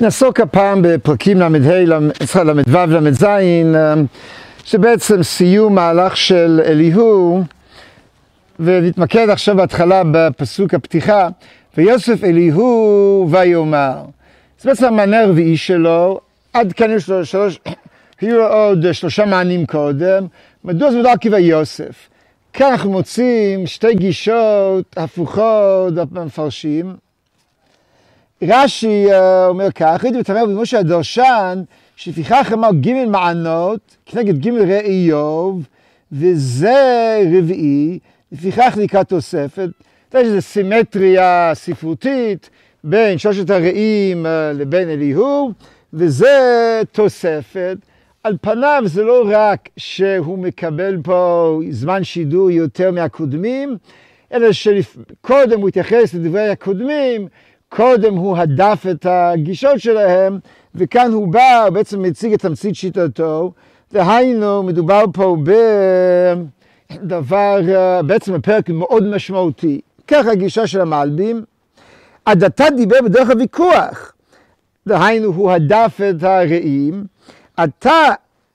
נעסוק הפעם בפרקים ל"ה, ל"ו, ל"ז, שבעצם סיום מהלך של אליהו, ונתמקד עכשיו בהתחלה בפסוק הפתיחה, ויוסף אליהו ויאמר. זה בעצם המענה הרביעי שלו, עד כאן יש לו שלוש, היו לו עוד שלושה מענים קודם, מדוע זה מדובר כביוסף? כאן אנחנו מוצאים שתי גישות הפוכות במפרשים. רש"י אומר כך, ראיתי ותאמר במשה הדרשן, שלפיכך אמר ג' מענות כנגד ג' רעי איוב, וזה רביעי, לפיכך נקרא תוספת. יש איזו סימטריה ספרותית בין שלושת הרעים לבין אליהו, וזה תוספת. על פניו זה לא רק שהוא מקבל פה זמן שידור יותר מהקודמים, אלא שקודם הוא התייחס לדברי הקודמים, קודם הוא הדף את הגישות שלהם, וכאן הוא בא, בעצם מציג את תמצית שיטתו, דהיינו, מדובר פה בדבר, בעצם בפרק מאוד משמעותי. ככה הגישה של המלבים. עד דיבר בדרך הוויכוח, דהיינו, הוא הדף את הרעים, עתה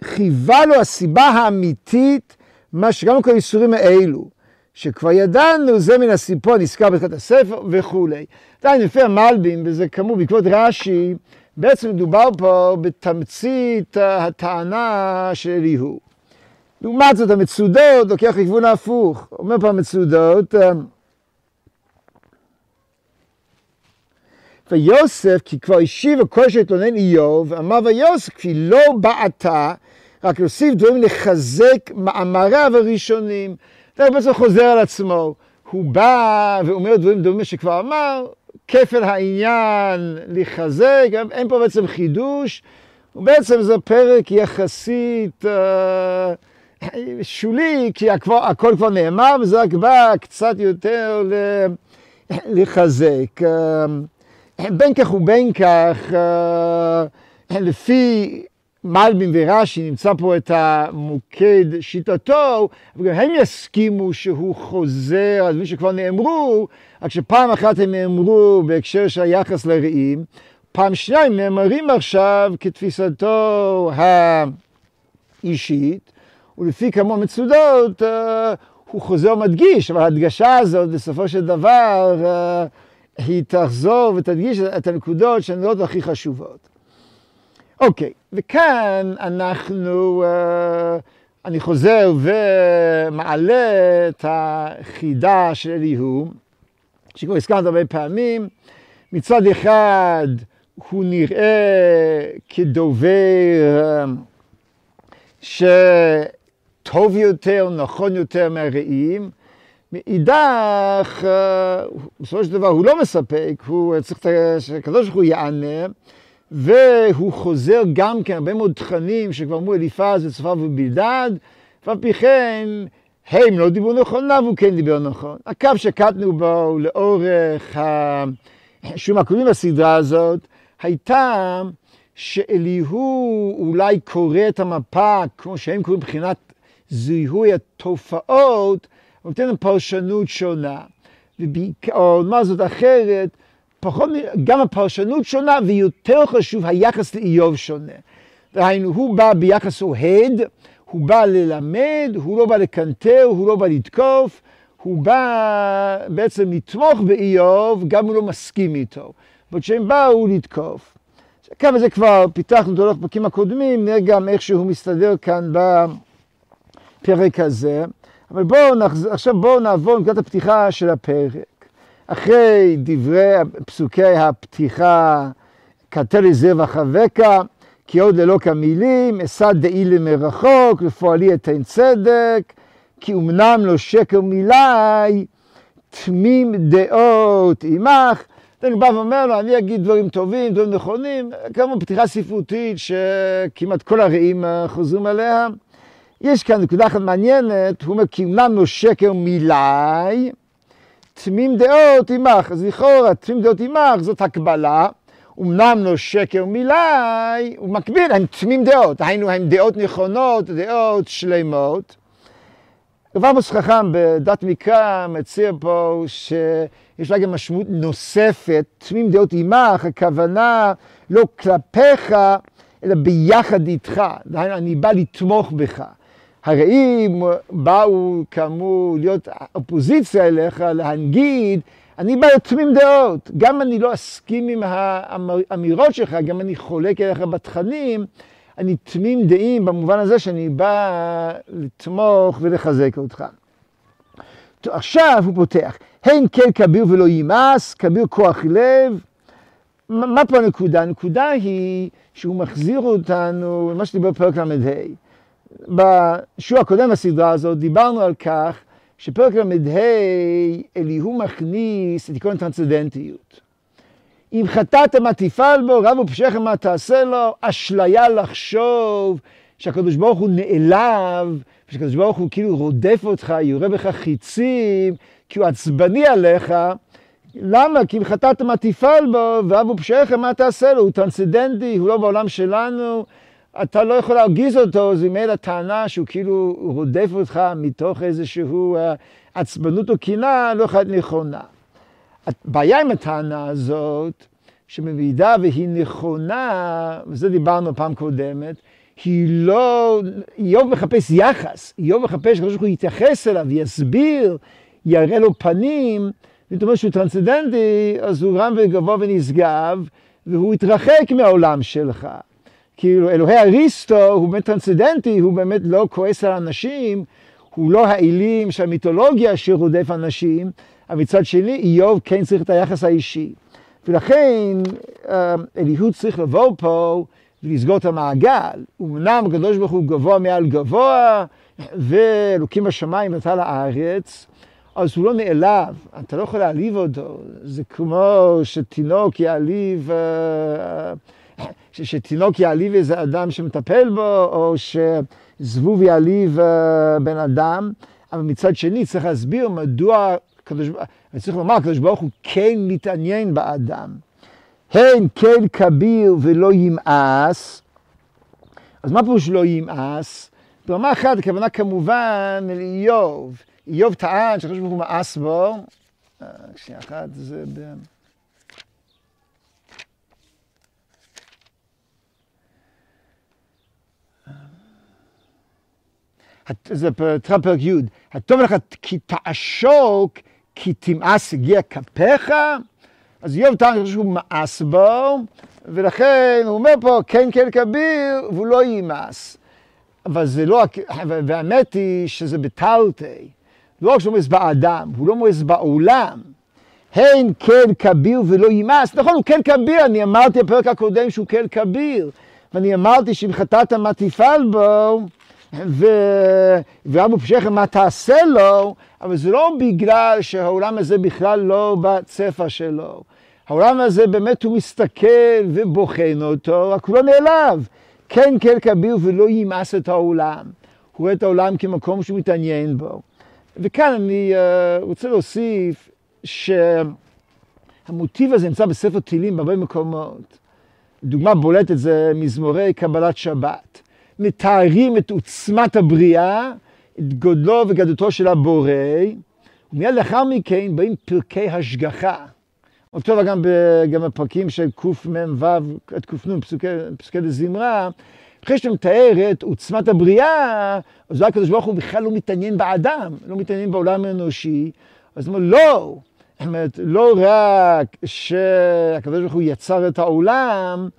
חיווה לו הסיבה האמיתית, מה שגם כל האיסורים האלו. שכבר ידענו, זה מן הסיפור נזכר בתחילת הספר וכולי. עדיין לפי המלבים, וזה כאמור בעקבות רש"י, בעצם מדובר פה בתמצית הטענה של אליהו. לעומת זאת המצודות לוקח לכיוון ההפוך. אומר פה המצודות, ויוסף, כי כבר השיב הכל שהתלונן איוב, אמר ויוסף, כי לא בעתה, רק להוסיף דברים לחזק מאמריו הראשונים. זה בעצם חוזר על עצמו. הוא בא ואומר דברים דומים שכבר אמר, כפל העניין לחזק, אין פה בעצם חידוש, ובעצם זה פרק יחסית אה, שולי, כי הכל, הכל כבר נאמר, וזה רק בא קצת יותר לחזק. אה, בין כך ובין כך, אה, לפי מלבין ורש"י, נמצא פה את המוקד שיטתו, וגם הם יסכימו שהוא חוזר על דברים שכבר נאמרו, רק שפעם אחת הם נאמרו בהקשר של היחס לרעים, פעם שנייה הם נאמרים עכשיו כתפיסתו האישית, ולפי כמה מצודות הוא חוזר ומדגיש, אבל ההדגשה הזאת בסופו של דבר היא תחזור ותדגיש את הנקודות שהן לא הכי חשובות. אוקיי, וכאן אנחנו, אני חוזר ומעלה את החידה של אליהו, שכבר הזכרת הרבה פעמים. מצד אחד הוא נראה כדובר שטוב יותר, נכון יותר מהרעים. מאידך, בסופו של דבר הוא לא מספק, הוא צריך שהקדוש ברוך הוא יענה. והוא חוזר גם כן הרבה מאוד תכנים שכבר אמרו אליפז וצפר ובלדד, ואף פי כן הם לא דיברו נכון, והוא כן דיבר נכון. הקו שקטנו בו לאורך השום הקודמים בסדרה הזאת, הייתה שאליהו אולי קורא את המפה, כמו שהם קוראים מבחינת זיהוי התופעות, נותן פרשנות שונה. או מה זאת אחרת, פחות, גם הפרשנות שונה, ויותר חשוב, היחס לאיוב שונה. דהיינו, הוא בא ביחס אוהד, הוא בא ללמד, הוא לא בא לקנטר, הוא לא בא לתקוף, הוא בא בעצם לתמוך באיוב, גם הוא לא מסכים איתו. אבל כשהם באו לתקוף. כמה זה כבר פיתחנו אותו בפרקים הקודמים, נראה גם איך שהוא מסתדר כאן בפרק הזה. אבל בואו נחזור, עכשיו בואו נעבור לנקודת הפתיחה של הפרק. אחרי דברי פסוקי הפתיחה, כתלי זרח אבקה, כי עוד ללא כמילים, אשא דעי למרחוק, לפועלי אתן צדק, כי אמנם לא שקר מילי, תמים דעות עמך. הוא בא ואומר לו, אני אגיד דברים טובים, דברים נכונים, כמובן פתיחה ספרותית שכמעט כל הרעים חוזרים עליה. יש כאן נקודה אחת מעניינת, הוא אומר, כי לא שקר מילי, תמים דעות עמך. אז לכאורה, תמים דעות עמך זאת הקבלה. אמנם לא שקר מילי, הוא מקביל, הם תמים דעות. היינו, הם דעות נכונות, דעות שלמות. רב עמוס חכם בדת מקרא מציע פה שיש לה גם משמעות נוספת, תמים דעות עמך, הכוונה לא כלפיך, אלא ביחד איתך. דהיינו, אני בא לתמוך בך. הרעים באו כאמור להיות אופוזיציה אליך, להנגיד, אני בא לתמים דעות. גם אני לא אסכים עם האמירות שלך, גם אני חולק אליך בתכנים, אני תמים דעים במובן הזה שאני בא לתמוך ולחזק אותך. טוב, עכשיו הוא פותח, הן כן כביר ולא יימס, כביר כוח לב. מה פה הנקודה? הנקודה היא שהוא מחזיר אותנו למה שדיבר בפרק ל"ה. בשיעור הקודם בסדרה הזאת דיברנו על כך שפרק ל"ה אליהו מכניס את עקרון הטרנסצדנטיות. אם חטאת מה תפעל בו, רב ופשעכם מה תעשה לו, אשליה לחשוב שהקדוש ברוך הוא נעלב, ושהקדוש ברוך הוא כאילו רודף אותך, יורה בך חיצים, כי הוא עצבני עליך. למה? כי אם חטאת מה תפעל בו, ורב ופשעכם מה תעשה לו, הוא טרנסצדנטי, הוא לא בעולם שלנו, אתה לא יכול להרגיז אותו, זה ממילא טענה שהוא כאילו רודף אותך מתוך איזשהו אה, עצבנות או קנאה, לא יכולה להיות נכונה. הבעיה עם הטענה הזאת, שבמידה והיא נכונה, וזה דיברנו פעם קודמת, היא לא, איוב מחפש יחס, איוב מחפש שקדוש ברוך הוא יתייחס אליו, יסביר, יראה לו פנים, זאת אומרת שהוא טרנסצדנטי, אז הוא רם וגבוה ונשגב, והוא יתרחק מהעולם שלך. כאילו אלוהי אריסטו הוא באמת טרנסצדנטי, הוא באמת לא כועס על אנשים, הוא לא האלים של המיתולוגיה שרודף אנשים, אבל מצד שני איוב כן צריך את היחס האישי. ולכן אה, אליהו צריך לבוא פה ולסגור את המעגל. אמנם הקדוש ברוך הוא גבוה מעל גבוה, ואלוקים בשמיים ואתה לארץ, אז הוא לא נעלב, אתה לא יכול להעליב אותו. זה כמו שתינוק יעליב, אה, שתינוק יעליב איזה אדם שמטפל בו, או שזבוב יעליב אה, בן אדם. אבל מצד שני צריך להסביר מדוע אני צריך לומר, הקדוש ברוך הוא כן מתעניין באדם. הן כן כביר ולא ימאס. אז מה פירוש לא ימאס? ברמה אחת, הכוונה כמובן לאיוב. איוב טען שהקדוש ברוך הוא מאס בו. אה, שנייה אחת, זה זה פרק י', הטוב לך כי תעשוק כי תמאס הגיע כפיך, אז איוב טען שהוא מאס בו, ולכן הוא אומר פה, כן כן כביר, והוא לא יימאס. אבל זה לא, והאמת היא שזה בטלטי. לא רק שהוא מואס באדם, הוא לא מואס בעולם. הן כן כביר ולא יימאס. נכון, הוא כן כביר, אני אמרתי בפרק הקודם שהוא כן כביר. ואני אמרתי שאם חטאת מה תפעל בו, ואבו פשעכם מה תעשה לו, אבל זה לא בגלל שהעולם הזה בכלל לא בצפע שלו. העולם הזה באמת הוא מסתכל ובוחן אותו, רק הוא לא נעלב. כן כן כביר ולא ימאס את העולם. הוא רואה את העולם כמקום שהוא מתעניין בו. וכאן אני uh, רוצה להוסיף שהמוטיב הזה נמצא בספר תהילים בהרבה מקומות. דוגמה בולטת זה מזמורי קבלת שבת. מתארים את עוצמת הבריאה, את גודלו וגדותו של הבורא, ומיד לאחר מכן באים פרקי השגחה. אותו דבר גם, גם בפרקים של קמ"ו עד קנ, פסוקי, פסוקי דזמרה, אחרי שאתה מתאר את עוצמת הבריאה, אז הקדוש ברוך הוא בכלל לא מתעניין באדם, לא מתעניין בעולם האנושי, אז הוא אומר, לא, זאת אומרת, לא רק שהקדוש ברוך הוא יצר את העולם,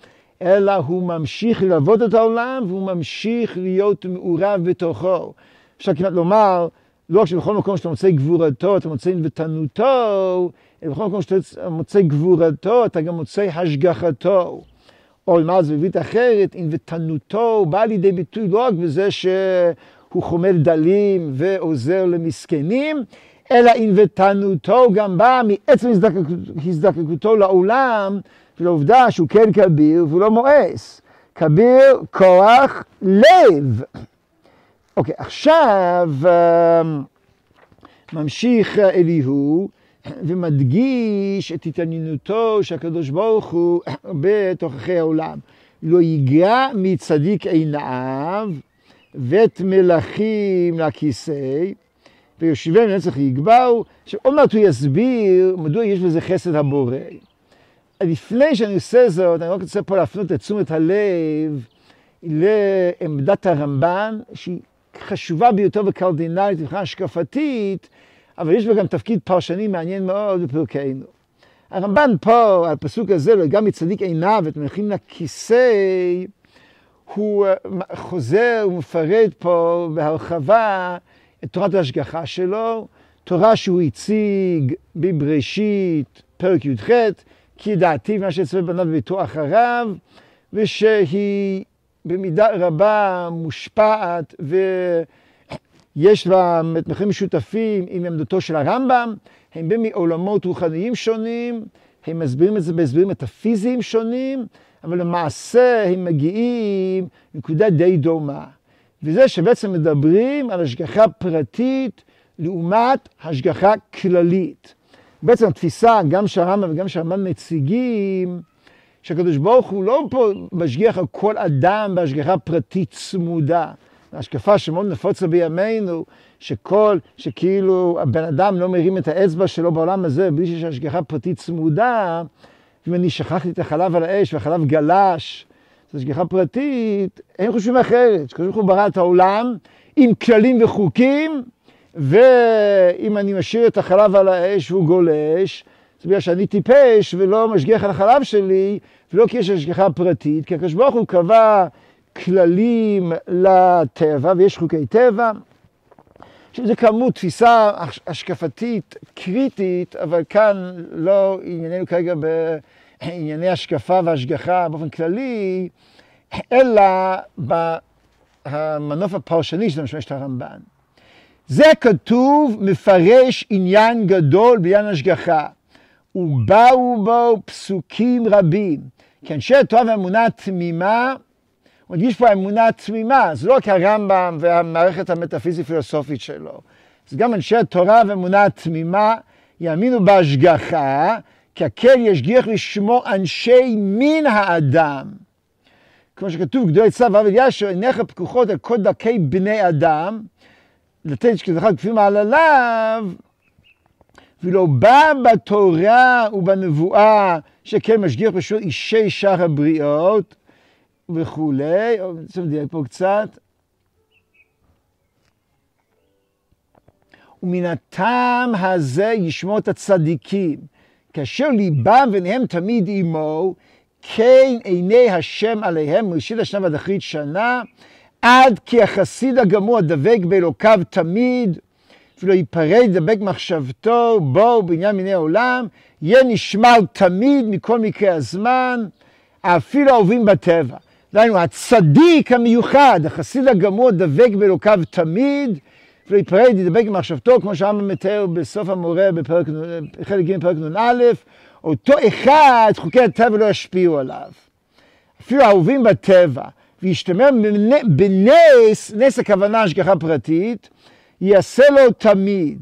אלא הוא ממשיך ללוות את העולם והוא ממשיך להיות מעורב בתוכו. אפשר כמעט לומר, לא רק שבכל מקום שאתה מוצא גבורתו, אתה מוצא ענוותנותו, אלא בכל מקום שאתה מוצא גבורתו, אתה גם מוצא השגחתו. או למה בברית אחרת, ענוותנותו בא לידי ביטוי לא רק בזה שהוא חומל דלים ועוזר למסכנים, אלא ענוותנותו גם באה מעצם הזדקקותו לעולם, ולעובדה שהוא כן כביר והוא לא מואס. כביר, כוח, לב. אוקיי, עכשיו אמ, ממשיך אליהו ומדגיש את התעניינותו של הקדוש ברוך הוא בתוככי העולם. לא ייגע מצדיק עיניו ואת מלכים לכיסא, ויושבי לנצח יגבהו. עכשיו עוד מעט הוא יסביר מדוע יש בזה חסד הבורא. לפני שאני עושה זאת, אני רק רוצה פה להפנות את תשומת הלב לעמדת הרמב"ן, שהיא חשובה ביותר וקרדינלית מבחינה השקפתית, אבל יש בה גם תפקיד פרשני מעניין מאוד בפרקנו. הרמב"ן פה, הפסוק הזה, לא, גם מצדיק עיניו את מלכים לכיסא, הוא אה, חוזר ומפרט פה בהרחבה את תורת ההשגחה שלו, תורה שהוא הציג בבראשית, פרק י"ח, כי דעתי מה שיצא בניו וביתו אחריו, ושהיא במידה רבה מושפעת ויש לה מתמחים משותפים עם עמדתו של הרמב"ם, הם באים מעולמות רוחניים שונים, הם מסבירים את זה בהסברים מטאפיזיים שונים, אבל למעשה הם מגיעים לנקודה די דומה. וזה שבעצם מדברים על השגחה פרטית לעומת השגחה כללית. בעצם התפיסה, גם שהרמב"ם וגם שהרמב"ם מציגים, שהקדוש ברוך הוא לא פה משגיח על כל אדם בהשגחה פרטית צמודה. השקפה שמאוד נפוצה בימינו, שכל, שכאילו הבן אדם לא מרים את האצבע שלו בעולם הזה בלי שיש השגחה פרטית צמודה, אם אני שכחתי את החלב על האש והחלב גלש, זו השגחה פרטית, הם חושבים אחרת, שקדוש ברוך הוא ברא את העולם עם כללים וחוקים, ואם אני משאיר את החלב על האש והוא גולש, זה בגלל שאני טיפש ולא משגיח על החלב שלי, ולא כי יש השגחה פרטית, כי הקדוש ברוך הוא קבע כללים לטבע, ויש חוקי טבע. עכשיו זה כאמור תפיסה השקפתית קריטית, אבל כאן לא ענייננו כרגע בענייני השקפה והשגחה באופן כללי, אלא במנוף הפרשני שזה משמש את הרמב"ן. זה כתוב מפרש עניין גדול בעניין השגחה. ובאו בו פסוקים רבים. כי אנשי התורה והאמונה התמימה, הוא מדגיש פה האמונה התמימה, זה לא רק הרמב"ם והמערכת המטאפיזית-פילוסופית שלו, זה גם אנשי התורה והאמונה התמימה יאמינו בהשגחה, כי הקל ישגיח לשמו אנשי מין האדם. כמו שכתוב, גדולי צו עבד ישר, עיניך פקוחות על כל דרכי בני אדם, לתת שכזכר כפי מעלליו, ולא בא בתורה ובנבואה שכן משגיח פשוט אישי שאר הבריאות וכולי. צריך לדייק פה קצת. ומן הטעם הזה ישמור את הצדיקים, כאשר ליבם ועיניהם תמיד עמו, כן עיני השם עליהם מראשית השנה ועד אחרית שנה, עד כי החסיד הגמור הדבק באלוקיו תמיד, אפילו ייפרד, ידבק מחשבתו בו בעניין מיני העולם, יהיה נשמר תמיד מכל מקרה הזמן, אפילו האהובים בטבע. דהיינו, הצדיק המיוחד, החסיד הגמור, דבק באלוקיו תמיד, אפילו ייפרד, ידבק במחשבתו, כמו שהרמב"ם מתאר בסוף המורה בפרק, חלק ג' פרק נ"א, אותו אחד, חוקי הטבע לא ישפיעו עליו. אפילו האהובים בטבע, וישתמר בנס, נס הכוונה השגחה פרטית, יעשה לו תמיד,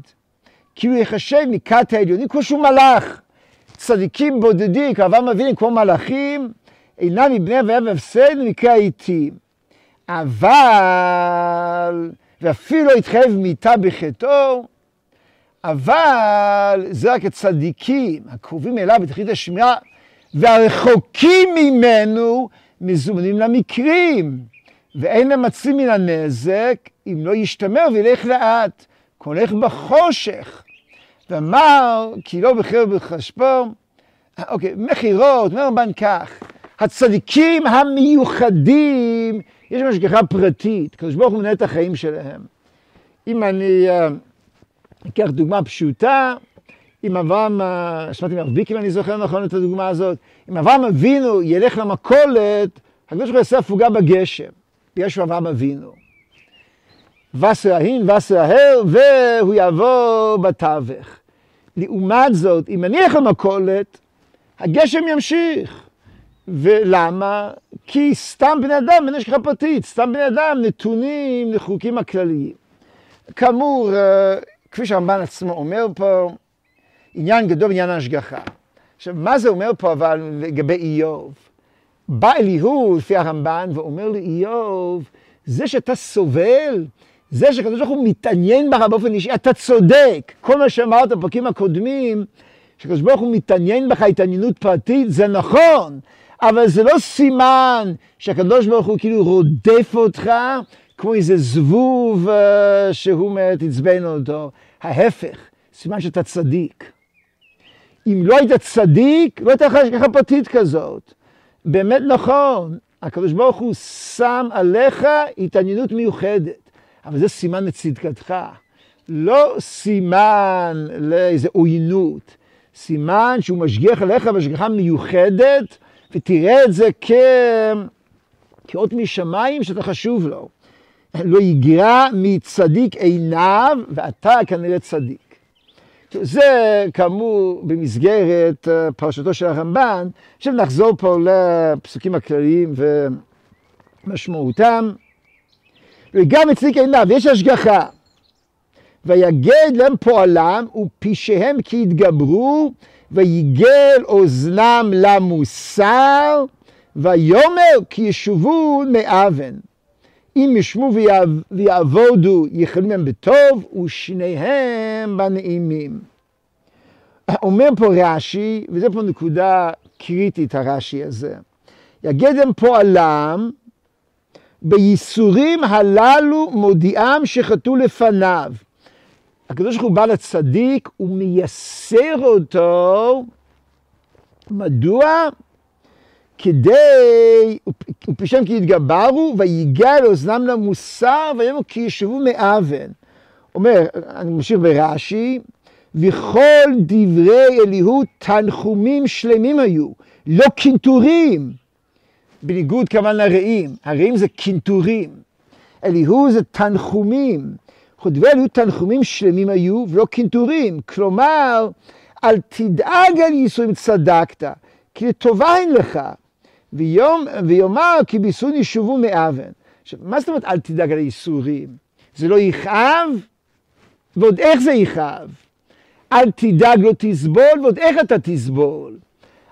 כי הוא יחשב מכת העליונים כמו שהוא מלאך. צדיקים בודדים, כאברהם אבינו כמו מלאכים, אינם מבני אביהם והפסד במקרה העיתים. אבל, ואפילו התחייב מיתה בחטאו, אבל זה רק הצדיקים, הקרובים אליו בתכלית השמירה, והרחוקים ממנו מזומנים למקרים. ואין ממצים מן הנזק אם לא ישתמר וילך לאט, כי הולך בחושך. ואמר, כי לא בחיר בחשבו, אוקיי, מכירות, אומר רבן כך, הצדיקים המיוחדים, יש להם השגחה פרטית, הקדוש ברוך הוא מנהל את החיים שלהם. אם אני uh, אקח דוגמה פשוטה, אם אברהם, uh, שמעתי מארביק אם אני זוכר נכון את הדוגמה הזאת, אם אברהם אבינו ילך למכולת, הקדוש ברוך הוא יעשה הפוגה בגשם. יש אברהם אבינו. וסר ההין, וסר ההר, והוא יעבור בתווך. לעומת זאת, אם אני אלך למכולת, הגשם ימשיך. ולמה? כי סתם בני אדם, אין השגחה פרטית, סתם בני אדם נתונים לחוקים הכלליים. כאמור, אה, כפי שהרמב"ן עצמו אומר פה, עניין גדול בעניין ההשגחה. עכשיו, מה זה אומר פה אבל לגבי איוב? בא אליהו לפי הרמב"ן ואומר לאיוב, זה שאתה סובל זה שהקדוש ברוך הוא מתעניין בך באופן אישי, אתה צודק. כל מה שאמרת בפרקים הקודמים, שהקדוש ברוך הוא מתעניין בך התעניינות פרטית, זה נכון, אבל זה לא סימן שהקדוש ברוך הוא כאילו רודף אותך כמו איזה זבוב uh, שהוא מת, עצבן אותו. ההפך, סימן שאתה צדיק. אם לא היית צדיק, לא הייתה לך השגחה פרטית כזאת. באמת נכון, הקדוש ברוך הוא שם עליך התעניינות מיוחדת, אבל זה סימן לצדקתך. לא סימן לאיזה עוינות, סימן שהוא משגיח עליך בהשגחה מיוחדת, ותראה את זה כ... כאות משמיים שאתה חשוב לו. לא יגרע מצדיק עיניו, ואתה כנראה צדיק. זה כאמור במסגרת אה, פרשתו של הרמב"ן. עכשיו נחזור פה לפסוקים הכלליים ומשמעותם. וגם מצדיק עיניו, יש השגחה. ויגד להם פועלם ופשעיהם כי יתגברו ויגל אוזנם למוסר ויאמר כי ישובו מאבן. אם ישמו ויעבודו יכולים הם בטוב ושניהם בנעימים. אומר פה רש"י, וזה פה נקודה קריטית הרש"י הזה, יגד הם פועלם בייסורים הללו מודיעם שחטאו לפניו. הקדוש ברוך הוא בא לצדיק ומייסר אותו, מדוע? כדי, ופשעם כי יתגברו, ויגע לאוזנם למוסר, ויאמרו כי ישבו מאבן. אומר, אני ממשיך ברש"י, וכל דברי אליהו תנחומים שלמים היו, לא קינטורים, בניגוד כמובן לרעים, הרעים זה קינטורים, אליהו זה תנחומים, דברי אליהו תנחומים שלמים היו ולא קינטורים, כלומר, אל תדאג על ייסורים צדקת, כי לטובה אין לך. ויום, ויאמר כי ביסון ישובו מאבן. עכשיו, מה זאת אומרת אל תדאג על הייסורים? זה לא יכאב? ועוד איך זה יכאב? אל תדאג לא תסבול, ועוד איך אתה תסבול?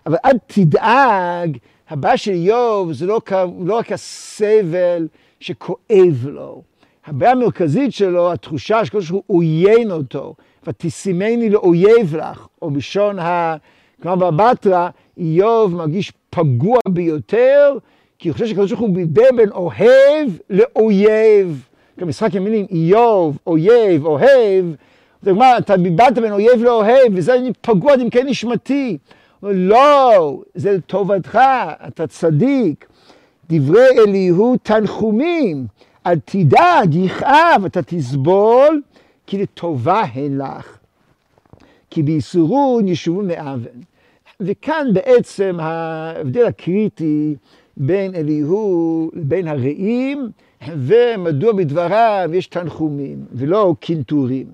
אבל אל תדאג, הבעיה של איוב זה לא, לא רק הסבל שכואב לו. הבעיה המרכזית שלו, התחושה שקדוש הוא עוין אותו, ותשימני לאויב לך, או בלשון ה... כלומר בבטרה, איוב מרגיש פגוע ביותר, כי הוא חושב שקדוש ברוך הוא ביבר בין אוהב לאויב. גם משחק המילים איוב, אויב, אוהב. זאת אומרת, אתה ביברת בין אויב לאוהב, וזה אני פגוע עד עמקי נשמתי. לא, זה לטובתך, אתה צדיק. דברי אליהו תנחומים, אל תדאג, יכאב, אתה תסבול, כי לטובה הן לך. כי בייסורון ישובו מאבן. וכאן בעצם ההבדל הקריטי בין אליהו לבין הרעים, ומדוע בדבריו יש תנחומים ולא קינטורים.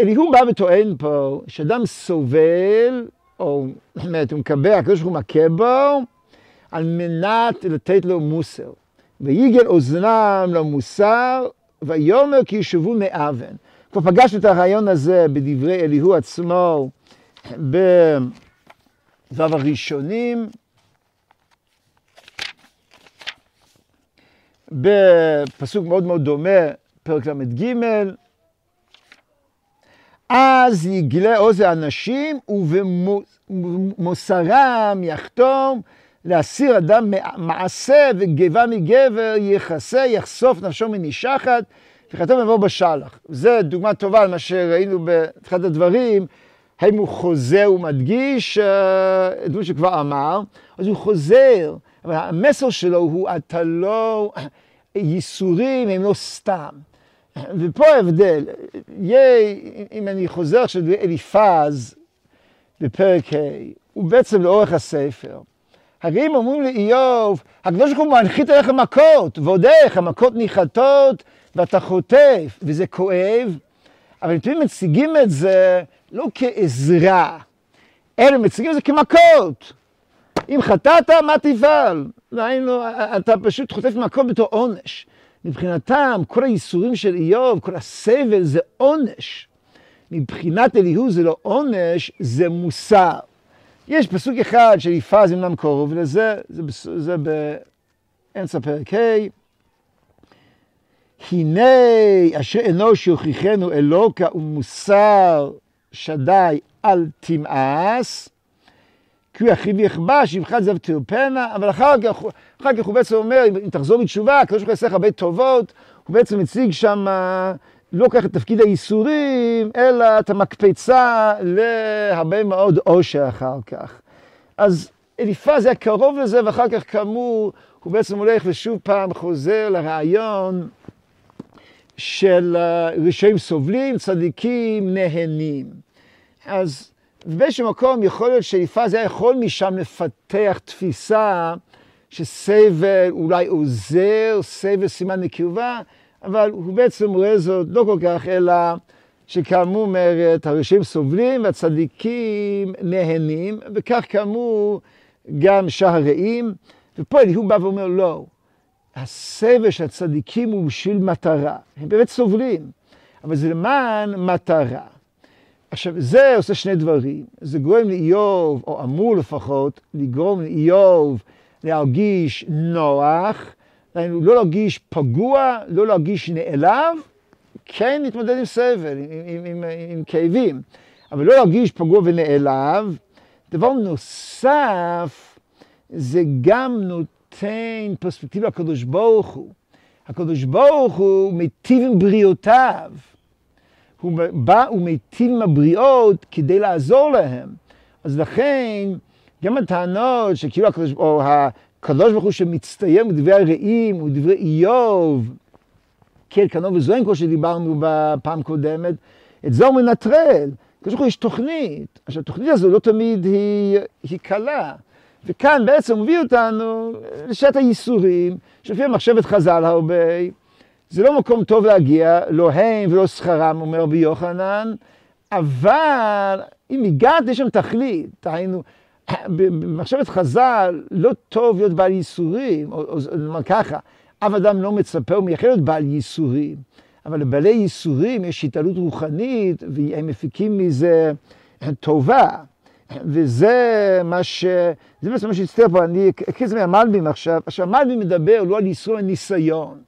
אליהו בא וטוען פה שאדם סובל, או זאת אומרת, הוא מקבל, הקדוש ברוך הוא מכה בו, על מנת לתת לו מוסר. ויגל אוזנם למוסר, ויאמר כי ישובו מאבן. כבר פגשנו את הרעיון הזה בדברי אליהו עצמו, בו"ב הראשונים, בפסוק מאוד מאוד דומה, פרק ל"ג, אז יגלה עוז האנשים ובמוסרם יחתום להסיר אדם מעשה וגבה מגבר יכסה, יחשוף נפשו מנשחת וחתם יבוא בשלח. זה דוגמה טובה על מה שראינו בתחילת הדברים, האם הוא חוזר ומדגיש אה, דמות שכבר אמר, אז הוא חוזר, אבל המסר שלו הוא אתה לא, ייסורים הם לא סתם. ופה ההבדל, יהיה, אם אני חוזר עכשיו לאליפז בפרק ה', הוא בעצם לאורך הספר. הרי אם אומרים לאיוב, הקדוש ברוך הוא מנחית עליך מכות, ועוד איך, המכות ניחתות ואתה חוטף, וזה כואב, אבל לפעמים מציגים את זה לא כעזרה, אלא מציגים את זה כמכות. אם חטאת, מה תפעל? דהיינו, אתה פשוט חוטף מכות בתור עונש. מבחינתם, כל הייסורים של איוב, כל הסבל זה עונש. מבחינת אליהו זה לא עונש, זה מוסר. יש פסוק אחד של יפז אמנם קרוב לזה, זה, זה באמצע פרק ה', הנה אשר אנוש יוכיחנו אלוקה ומוסר שדי אל תמאס, כי הוא אחיו יכבש, יבחד זב תרפנה, אבל אחר כך, אחר כך הוא בעצם אומר, אם תחזור בתשובה, הקדוש ברוך הוא יעשה הרבה טובות, הוא בעצם מציג שם לא כך את תפקיד הייסורים, אלא את המקפצה להרבה מאוד עושר אחר כך. אז אליפז היה קרוב לזה, ואחר כך כאמור, הוא בעצם הולך ושוב פעם חוזר לרעיון של רשעים סובלים, צדיקים נהנים. אז באיזשהו מקום יכול להיות שאליפז היה יכול משם לפתח תפיסה שסבל אולי עוזר, סבל סימן נקרבה, אבל הוא בעצם רואה זאת לא כל כך, אלא שכאמור אומרת, הרשעים סובלים והצדיקים נהנים, וכך כאמור גם שאר הרעים. ופה אליהו בא ואומר, לא, הסבל של הצדיקים הוא בשביל מטרה. הם באמת סובלים, אבל זה למען מטרה. עכשיו, זה עושה שני דברים. זה גורם לאיוב, או אמור לפחות, לגרום לאיוב להרגיש נוח, לא להרגיש פגוע, לא להרגיש נעלב, כן להתמודד עם סבל, עם, עם, עם, עם כאבים, אבל לא להרגיש פגוע ונעלב. דבר נוסף, זה גם נותן פרספקטיבה לקדוש ברוך הוא. הקדוש ברוך הוא מיטיב עם בריאותיו. הוא בא ומיטיב עם הבריות כדי לעזור להם. אז לכן, גם הטענות שכאילו הקדוש, או הקדוש ברוך הוא שמצטיין בדברי הרעים ודברי איוב, כן, כנו וזוהן כמו שדיברנו בפעם קודמת, את זה הוא מנטרל. הקדוש ברוך הוא יש תוכנית. עכשיו, התוכנית הזו לא תמיד היא, היא קלה. וכאן בעצם מביא אותנו לשעת הייסורים, שלפי מחשבת חז"ל הרבה, זה לא מקום טוב להגיע, לא הם ולא שכרם, אומר רבי יוחנן, אבל אם הגעת, יש שם תכלית, דהיינו, במחשבת חז"ל לא טוב להיות בעל ייסורים, או, נאמר ככה, אף אדם לא מצפה ומייחד להיות בעל ייסורים, אבל לבעלי ייסורים יש התעלות רוחנית, והם מפיקים מזה טובה. וזה מה ש... זה בעצם מה שהצטער פה, אני אקריא את זה מהמלבים עכשיו. עכשיו, המלבים מדבר לא על ייסור הניסיון.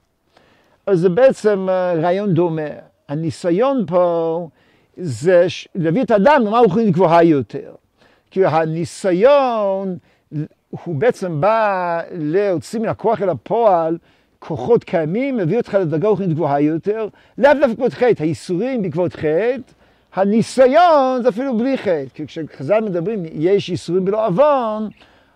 אז זה בעצם אה, רעיון דומה. הניסיון פה זה להביא את האדם למה רוחנית גבוהה יותר. כי הניסיון הוא בעצם בא להוציא מן הכוח אל הפועל כוחות קיימים, מביא אותך לדרגה רוחנית גבוהה יותר, לאו דווקא בעקבות חטא, הייסורים בעקבות חטא, הניסיון זה אפילו בלי חטא, כי כשחז"ל מדברים יש ייסורים בלא עוון,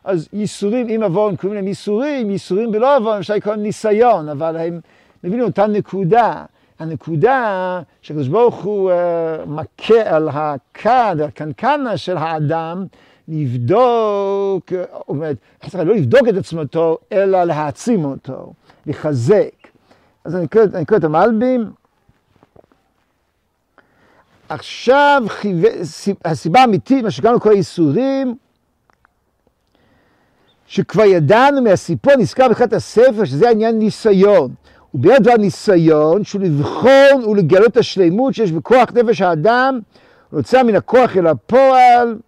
אז ייסורים עם עוון קוראים להם ייסורים, ייסורים בלא עוון אפשר לקרוא ניסיון, אבל הם מבינים אותה נקודה. הנקודה שהקדוש ברוך הוא uh, מכה על הכד, הקנקנה של האדם, לבדוק, זאת אומרת, לא לבדוק את עצמתו, אלא להעצים אותו, לחזק. אז אני קורא את המלבים. עכשיו הסיבה האמיתית, מה שקראנו כל האיסורים, שכבר ידענו מהסיפור נזכר בתחילת הספר, שזה העניין ניסיון. וביד דבר ניסיון, שהוא לבחון ולגלות את השלימות שיש בכוח נפש האדם, להוצאה מן הכוח אל הפועל,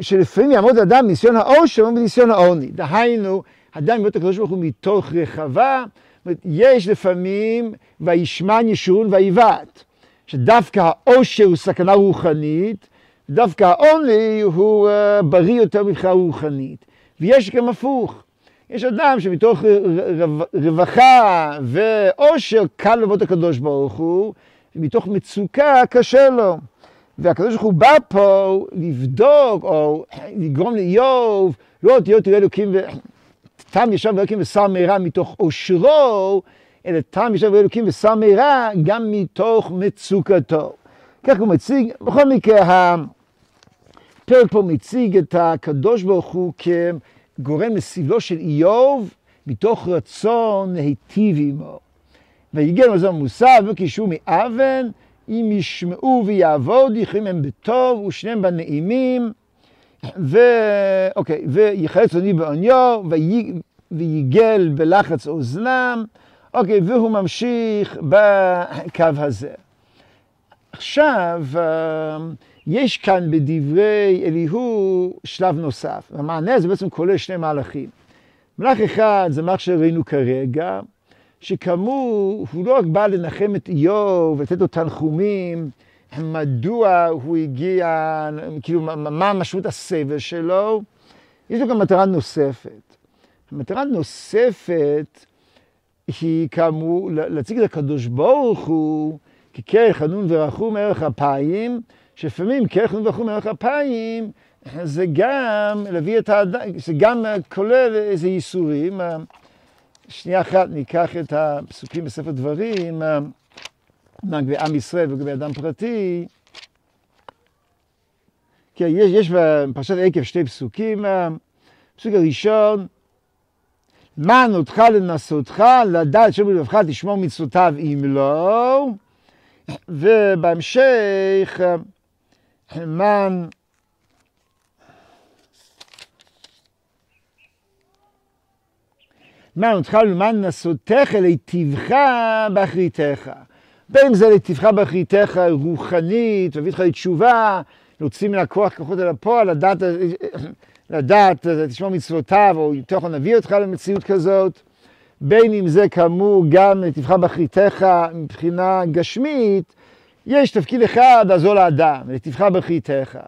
שלפעמים יעמוד אדם מניסיון העושר ומניסיון העוני. דהיינו, אדם ימות הקדוש ברוך הוא מתוך רחבה, יש לפעמים וישמן ישורון ויבעט. שדווקא העושר הוא סכנה רוחנית, דווקא העוני הוא uh, בריא יותר מבחינה רוחנית. ויש גם הפוך. יש אדם שמתוך רווחה ועושר קל לעבוד הקדוש ברוך הוא, ומתוך מצוקה קשה לו. והקדוש ברוך הוא בא פה לבדוק או לגרום לאיוב, לא תהיה תראה אלוקים ו... תם ישב אלוקים ושר מהרה מתוך עושרו, אלא תם ישב אלוקים ושר מהרה גם מתוך מצוקתו. כך הוא מציג, בכל מקרה הפרק פה מציג את הקדוש ברוך הוא כגורם לסבלו של איוב מתוך רצון להיטיב עמו. ויגיע לזה מוסר וקישור מאבן, אם ישמעו ויעבוד, יכולים הם בטוב ושניהם בנעימים. ו... אוקיי, ויחלץ עוני בעוניו, ויגל בלחץ אוזנם. אוקיי, והוא ממשיך בקו הזה. עכשיו, אה, יש כאן בדברי אליהו שלב נוסף. המענה הזה בעצם כולל שני מהלכים. מהלך אחד זה מה שראינו כרגע, שכאמור, הוא לא רק בא לנחם את איוב ולתת לו תנחומים, מדוע הוא הגיע, כאילו, מה משמעות הסבל שלו, יש לו גם מטרה נוספת. המטרה הנוספת היא כאמור להציג את הקדוש ברוך הוא כקרח חנון ורחום ערך אפיים, שלפעמים קרח חנון ורחום ערך אפיים זה גם להביא את האדם, זה גם כולל איזה ייסורים. שנייה אחת ניקח את הפסוקים בספר דברים, לגבי עם ישראל ולגבי אדם פרטי. כן, יש, יש בפרשת עקב שתי פסוקים. הפסוק הראשון, מן אותך לנסותך, לדעת שם בלבבך תשמור מצוותיו אם לא, ובהמשך, מן מן אותך למען נסותך להיטיבך באחריתך. בין אם זה להיטיבך באחריתך רוחנית, להביא אותך לתשובה, להוציא מן הכוח כוחות אל הפועל, לדעת לדעת, תשמור מצוותיו, או יותר נכון נביא אותך למציאות כזאת, בין אם זה כאמור גם תבחר באחריתך מבחינה גשמית, יש תפקיד אחד לעזור לאדם, תבחר באחריתך.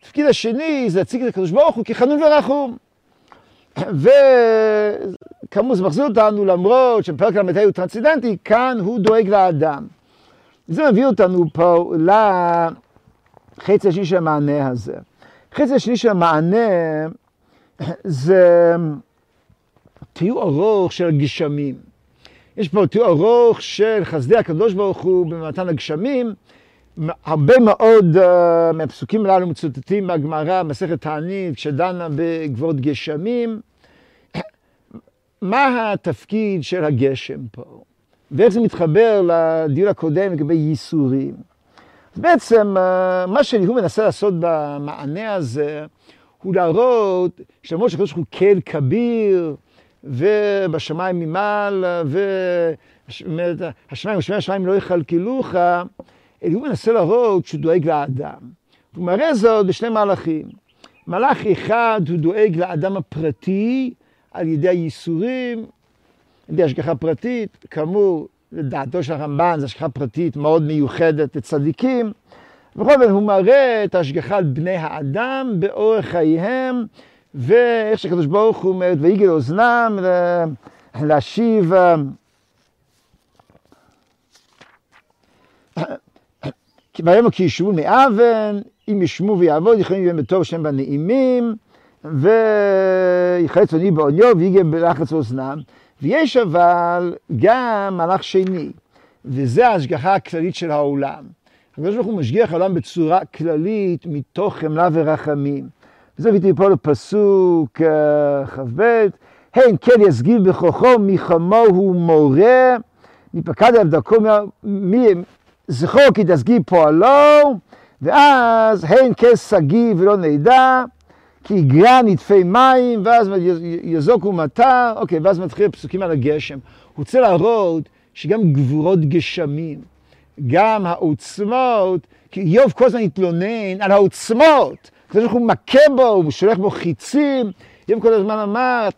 התפקיד השני זה להציג את הקדוש ברוך הוא כחנון ורחום. וכאמור זה מחזיר אותנו למרות שבפרק ל"ה הוא טרנסצדנטי, כאן הוא דואג לאדם. זה מביא אותנו פה לחצי השני של המענה הזה. החצי השני של המענה זה תיאור ארוך של הגשמים. יש פה תיאור ארוך של חסדי הקדוש ברוך הוא במתן הגשמים. הרבה מאוד uh, מהפסוקים הללו מצוטטים מהגמרא, מסכת תענית, כשדנה בגבורות גשמים. מה התפקיד של הגשם פה? ואיך זה מתחבר לדיון הקודם לגבי ייסורים? בעצם אה, מה שהוא מנסה לעשות במענה הזה, הוא להראות שלמרות שהקדוש ברוך הוא כל כביר, ובשמיים ממעל, והשמיים ושמי השמיים לא יכלכלוך, הוא מנסה להראות שהוא דואג לאדם. הוא מראה זאת בשני מהלכים. מהלך אחד הוא דואג לאדם הפרטי על ידי הייסורים, על ידי השגחה פרטית, כאמור, לדעתו של הרמב"ן זו השגחה פרטית מאוד מיוחדת לצדיקים. בכל זאת הוא מראה את ההשגחה על בני האדם באורח חייהם, ואיך שהקדוש ברוך הוא אומר, ויגל אוזנם להשיב ויאמר כי ישבו מאבן, אם ישמו ויעבוד, יכולים להיות בטוב שם בנעימים, ויחלץ עוני בעוניו ויגל בלחץ אוזנם. ויש אבל גם מהלך שני, וזה ההשגחה הכללית של העולם. הקדוש ברוך הוא משגיח העולם בצורה כללית מתוך חמלה ורחמים. וזה הבאתי פה לפסוק אה, כ"ב, הן כן יסגיב בכוחו מחמוהו מורה, מפקד עליו דרכו, זכור כי תסגיב פועלו, ואז הן כן סגיב ולא נדע. כי יגרע נטפי מים, ואז יזוקו מטר, אוקיי, ואז מתחיל הפסוקים על הגשם. הוא רוצה להראות שגם גבורות גשמים, גם העוצמות, כי איוב כל הזמן התלונן על העוצמות, כזה שהוא מכה בו, הוא שולח בו חיצים, איוב כל הזמן אמר,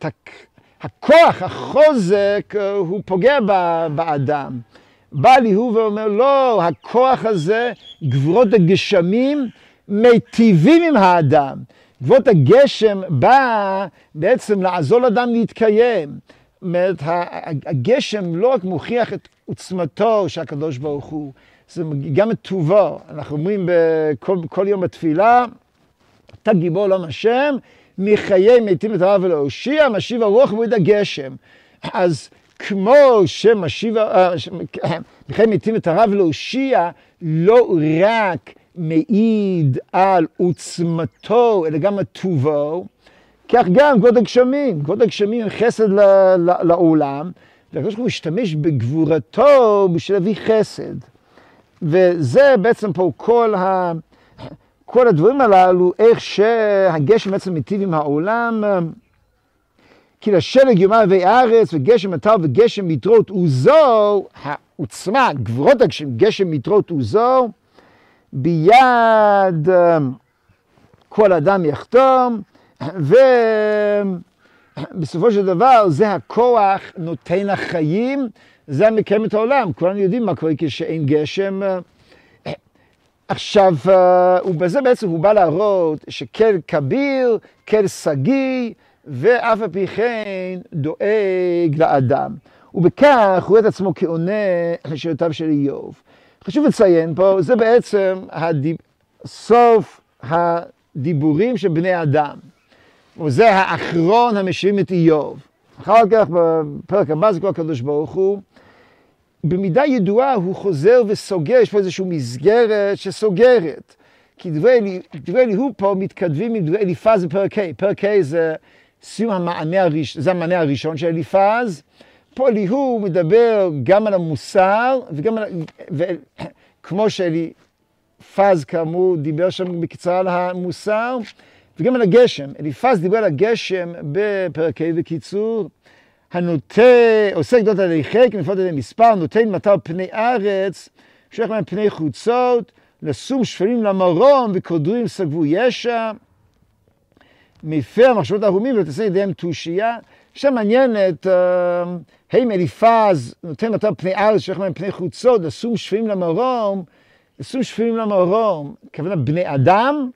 הכוח, החוזק, הוא פוגע באדם. בא לי הוא ואומר, לא, הכוח הזה, גבורות הגשמים, מיטיבים עם האדם. גבולות הגשם בא בעצם לעזור לאדם להתקיים. זאת אומרת, הגשם לא רק מוכיח את עוצמתו של הקדוש ברוך הוא, זה גם את טובו. אנחנו אומרים בכל, כל יום בתפילה, אתה גיבור לעם השם, מחיי מתים את הרב ולהושיע, משיב הרוח ומועד הגשם. אז כמו שמשיב, אה, מחיי מתים את הרב ולהושיע, לא רק מעיד על עוצמתו, אלא גם על טובו, כך גם כבוד הגשמים. כבוד הגשמים הם חסד לעולם, והקדוש ברוך הוא משתמש בגבורתו בשביל להביא חסד. וזה בעצם פה כל, ה... כל הדברים הללו, איך שהגשם בעצם מיטיב עם העולם. כי לשלג יאמר וארץ וגשם מטר וגשם יתרות עוזו, העוצמה, גבורות הגשם, גשם יתרות עוזו, ביד אמ, כל אדם יחתום, ובסופו של דבר זה הכוח נותן החיים, זה מקיים את העולם, כולנו יודעים מה קורה כשאין גשם. עכשיו, ובזה בעצם הוא בא להראות שכל כביר, כל שגיא, ואף על פי כן דואג לאדם. ובכך הוא רואה את עצמו כעונה לשאלותיו של איוב. חשוב לציין פה, זה בעצם הדיב... סוף הדיבורים של בני אדם. וזה האחרון המשיבים את איוב. אחר כך בפרק הבא זה כל הקדוש ברוך הוא. במידה ידועה הוא חוזר וסוגר, יש פה איזושהי מסגרת שסוגרת. כי דברי אליהו פה מתכתבים עם דברי אליפז בפרק ה'. פרק ה' זה סיום המענה הראשון, זה המענה הראשון של אליפז. פה אליהו מדבר גם על המוסר וגם על... וכמו שאליפז כאמור דיבר שם בקצרה על המוסר וגם על הגשם. אליפז דיבר על הגשם בפרק ה' בקיצור. הנוטה, עושה גדות עלי חלק, מפות עלי מספר, נותן מטר פני ארץ, שולח להם פני חוצות, לשום שפלים למרום וקודרים סגבו ישע. מפר מחשבות ערומים ולתעשה ידיהם תושייה. עכשיו מעניינת, האם אליפז נותן מטר פני ארץ, שולח להם פני חוצות, לשום שפלים למרום, לשום שפלים למרום, כוונה בני אדם,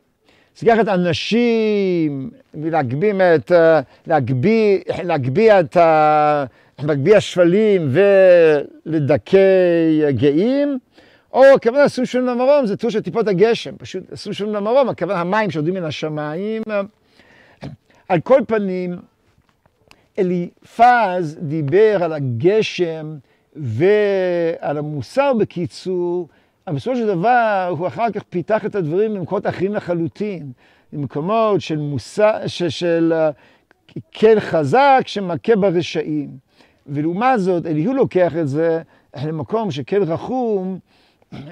זה לקחת אנשים ולהגביה את, להגביה, להגביה את, להגביה שפלים ולדכא גאים, או הכוונה אסור שום למרום, זה טור של טיפות הגשם, פשוט אסור שום למרום, הכוונה המים שיורדים מן השמיים. על כל פנים, אליפז דיבר על הגשם ועל המוסר בקיצור, אבל בסופו של דבר הוא אחר כך פיתח את הדברים במקומות אחרים לחלוטין, במקומות של מוסר, של, של כן חזק שמכה ברשעים. ולעומת זאת, אליהו לוקח את זה למקום שכן רחום,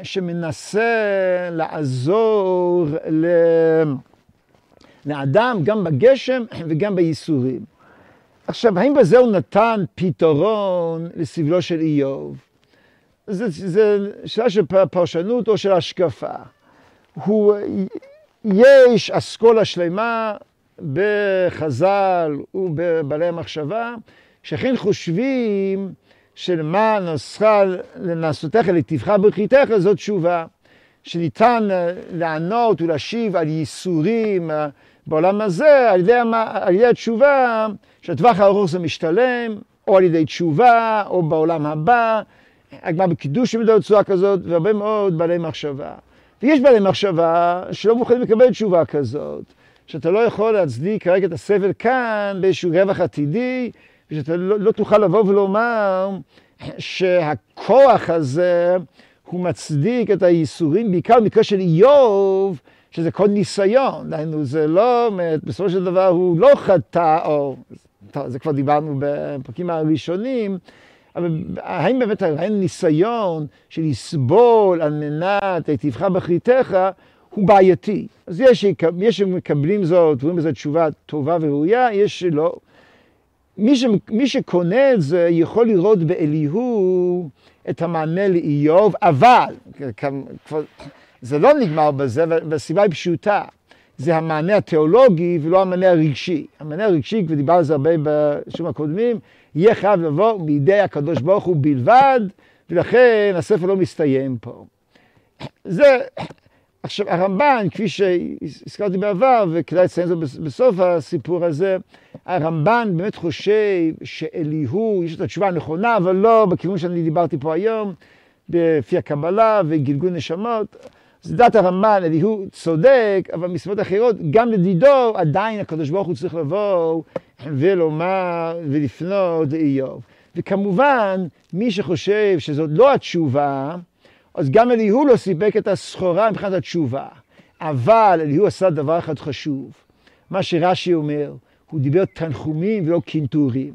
שמנסה לעזור ל... לאדם גם בגשם וגם בייסורים. עכשיו, האם בזה הוא נתן פתרון לסבלו של איוב? זה שאלה של פרשנות או של השקפה. הוא, יש אסכולה שלמה בחז"ל ובבעלי המחשבה, שאכן חושבים שלמה נוסחה לנסותיך לטבחה ברכיתך זאת תשובה. שניתן לענות ולהשיב על ייסורים בעולם הזה על ידי, על ידי התשובה שהטווח הארוך זה משתלם, או על ידי תשובה, או בעולם הבא. הגמרא בקידוש מדבר בצורה כזאת, והרבה מאוד בעלי מחשבה. ויש בעלי מחשבה שלא מוכנים לקבל תשובה כזאת, שאתה לא יכול להצדיק כרגע את הסבל כאן באיזשהו רווח עתידי, ושאתה לא, לא תוכל לבוא ולומר שהכוח הזה הוא מצדיק את הייסורים, בעיקר במקרה של איוב, שזה כל ניסיון. דהיינו, זה לא, בסופו של דבר הוא לא חטא, או, טוב, זה כבר דיברנו בפרקים הראשונים, אבל האם באמת הרעיון ניסיון של לסבול על מנת תבחר בחיתך הוא בעייתי. אז יש, יש שמקבלים זאת, רואים בזה תשובה טובה וראויה, יש שלא. מי, ש, מי שקונה את זה יכול לראות באליהו את המענה לאיוב, אבל זה לא נגמר בזה, והסיבה היא פשוטה. זה המענה התיאולוגי ולא המענה הרגשי. המענה הרגשי, כבר דיברנו על זה הרבה בשיעורים הקודמים, יהיה חייב לבוא מידי הקדוש ברוך הוא בלבד, ולכן הספר לא מסתיים פה. זה, עכשיו הרמב"ן, כפי שהזכרתי בעבר, וכדאי לציין זאת בסוף הסיפור הזה, הרמב"ן באמת חושב שאליהו, יש את התשובה הנכונה, אבל לא בכיוון שאני דיברתי פה היום, לפי הקבלה וגלגול נשמות. לדעת הרמב"ן, אליהו צודק, אבל מסיבות אחרות, גם לדידו עדיין הקדוש ברוך הוא צריך לבוא ולומר ולפנות לאיוב. וכמובן, מי שחושב שזאת לא התשובה, אז גם אליהו לא סיפק את הסחורה מבחינת התשובה. אבל אליהו עשה דבר אחד חשוב. מה שרש"י אומר, הוא דיבר תנחומים ולא קינטורים.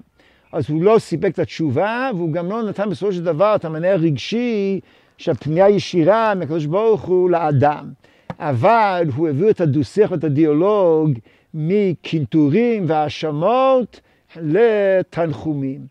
אז הוא לא סיפק את התשובה, והוא גם לא נתן בסופו של דבר את המענה הרגשי של פנייה ישירה מהקדוש ברוך הוא לאדם. אבל הוא העביר את הדו-שיח ואת הדיאלוג מקינטורים והאשמות לתנחומים.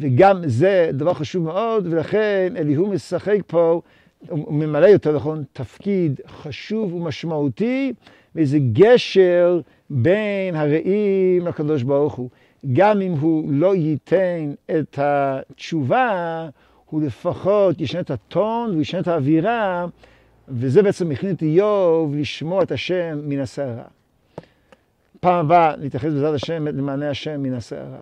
וגם זה דבר חשוב מאוד, ולכן אליהו משחק פה, הוא ממלא יותר נכון, תפקיד חשוב ומשמעותי, ואיזה גשר בין הרעים לקדוש ברוך הוא. גם אם הוא לא ייתן את התשובה, הוא לפחות ישנה את הטון וישנה את האווירה, וזה בעצם מכין את איוב לשמוע את השם מן הסערה. פעם הבאה נתייחס בעזרת השם למענה השם מן הסערה.